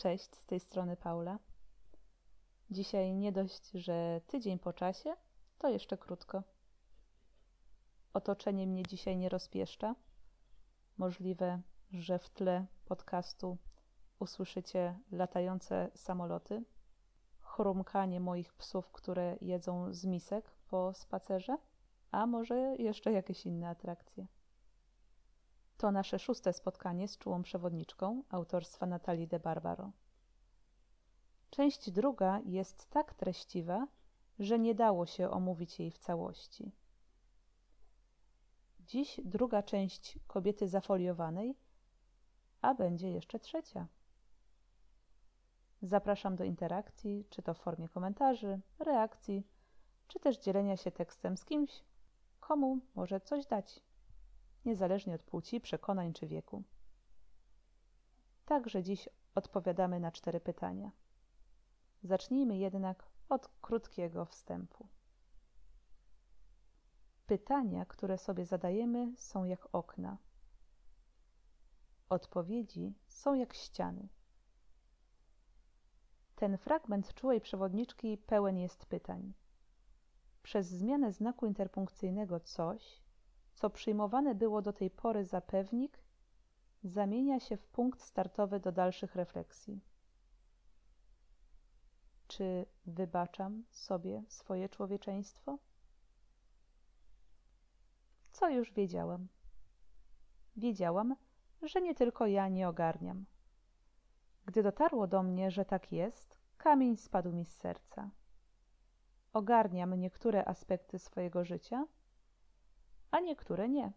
Cześć, z tej strony Paula. Dzisiaj nie dość, że tydzień po czasie, to jeszcze krótko. Otoczenie mnie dzisiaj nie rozpieszcza. Możliwe, że w tle podcastu usłyszycie latające samoloty, chrumkanie moich psów, które jedzą z misek po spacerze, a może jeszcze jakieś inne atrakcje. To nasze szóste spotkanie z czułą przewodniczką autorstwa Natalii de Barbaro. Część druga jest tak treściwa, że nie dało się omówić jej w całości. Dziś druga część kobiety zafoliowanej, a będzie jeszcze trzecia. Zapraszam do interakcji, czy to w formie komentarzy, reakcji, czy też dzielenia się tekstem z kimś, komu może coś dać niezależnie od płci, przekonań czy wieku. Także dziś odpowiadamy na cztery pytania. Zacznijmy jednak od krótkiego wstępu. Pytania, które sobie zadajemy, są jak okna. Odpowiedzi są jak ściany. Ten fragment czułej przewodniczki pełen jest pytań. Przez zmianę znaku interpunkcyjnego coś co przyjmowane było do tej pory za pewnik, zamienia się w punkt startowy do dalszych refleksji. Czy wybaczam sobie swoje człowieczeństwo? Co już wiedziałam? Wiedziałam, że nie tylko ja nie ogarniam. Gdy dotarło do mnie, że tak jest, kamień spadł mi z serca. Ogarniam niektóre aspekty swojego życia – a niektóre nie.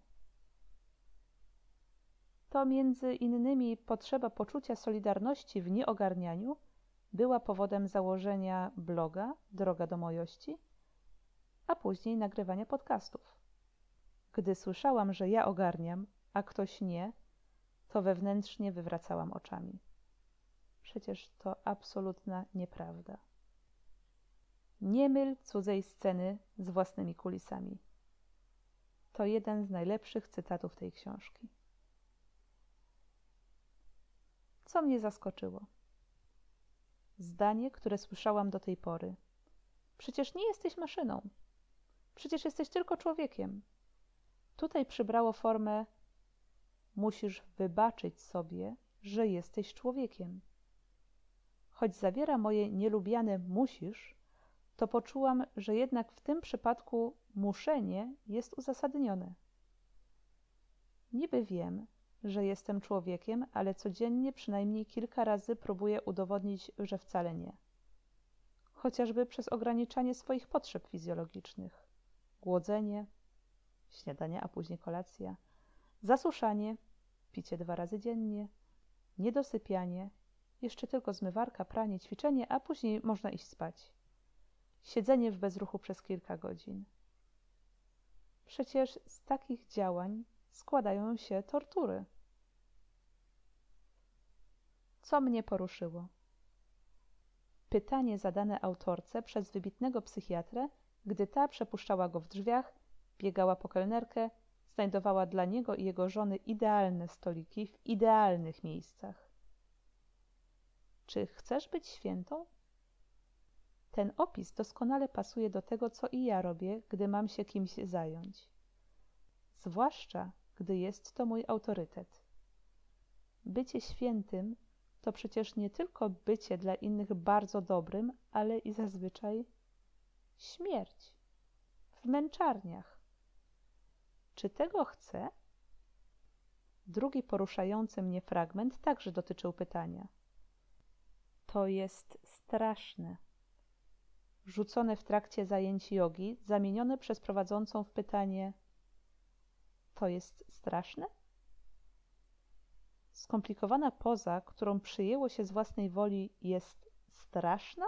To między innymi potrzeba poczucia solidarności w nieogarnianiu była powodem założenia bloga Droga do Mojości, a później nagrywania podcastów. Gdy słyszałam, że ja ogarniam, a ktoś nie, to wewnętrznie wywracałam oczami. Przecież to absolutna nieprawda. Nie myl cudzej sceny z własnymi kulisami. To jeden z najlepszych cytatów tej książki. Co mnie zaskoczyło? Zdanie, które słyszałam do tej pory. Przecież nie jesteś maszyną. Przecież jesteś tylko człowiekiem. Tutaj przybrało formę musisz wybaczyć sobie, że jesteś człowiekiem. Choć zawiera moje nielubiane musisz, to poczułam, że jednak w tym przypadku muszenie jest uzasadnione. Niby wiem, że jestem człowiekiem, ale codziennie przynajmniej kilka razy próbuję udowodnić, że wcale nie. Chociażby przez ograniczanie swoich potrzeb fizjologicznych. Głodzenie, śniadanie, a później kolacja, zasuszanie, picie dwa razy dziennie, niedosypianie, jeszcze tylko zmywarka, pranie, ćwiczenie, a później można iść spać siedzenie w bezruchu przez kilka godzin. Przecież z takich działań składają się tortury. Co mnie poruszyło? Pytanie zadane autorce przez wybitnego psychiatrę, gdy ta przepuszczała go w drzwiach, biegała po kelnerkę, znajdowała dla niego i jego żony idealne stoliki w idealnych miejscach. Czy chcesz być świętą? Ten opis doskonale pasuje do tego, co i ja robię, gdy mam się kimś zająć. Zwłaszcza, gdy jest to mój autorytet. Bycie świętym to przecież nie tylko bycie dla innych bardzo dobrym, ale i zazwyczaj śmierć w męczarniach. Czy tego chcę? Drugi poruszający mnie fragment także dotyczył pytania. To jest straszne rzucone w trakcie zajęć jogi, zamienione przez prowadzącą w pytanie: To jest straszne? Skomplikowana poza, którą przyjęło się z własnej woli, jest straszna?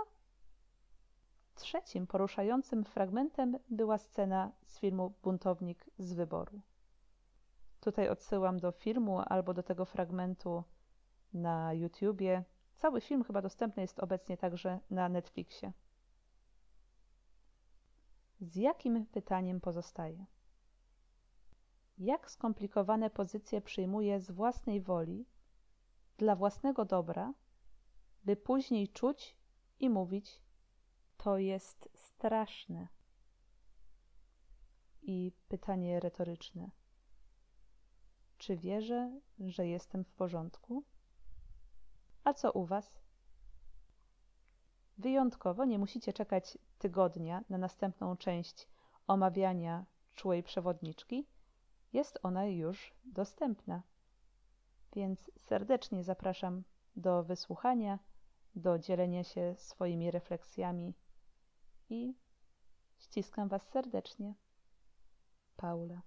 Trzecim poruszającym fragmentem była scena z filmu Buntownik z wyboru. Tutaj odsyłam do filmu albo do tego fragmentu na YouTubie. Cały film chyba dostępny jest obecnie także na Netflixie. Z jakim pytaniem pozostaje? Jak skomplikowane pozycje przyjmuję z własnej woli, dla własnego dobra, by później czuć i mówić: To jest straszne. I pytanie retoryczne: Czy wierzę, że jestem w porządku? A co u Was? Wyjątkowo nie musicie czekać tygodnia na następną część omawiania czułej przewodniczki. Jest ona już dostępna. Więc serdecznie zapraszam do wysłuchania, do dzielenia się swoimi refleksjami i ściskam Was serdecznie. Paula.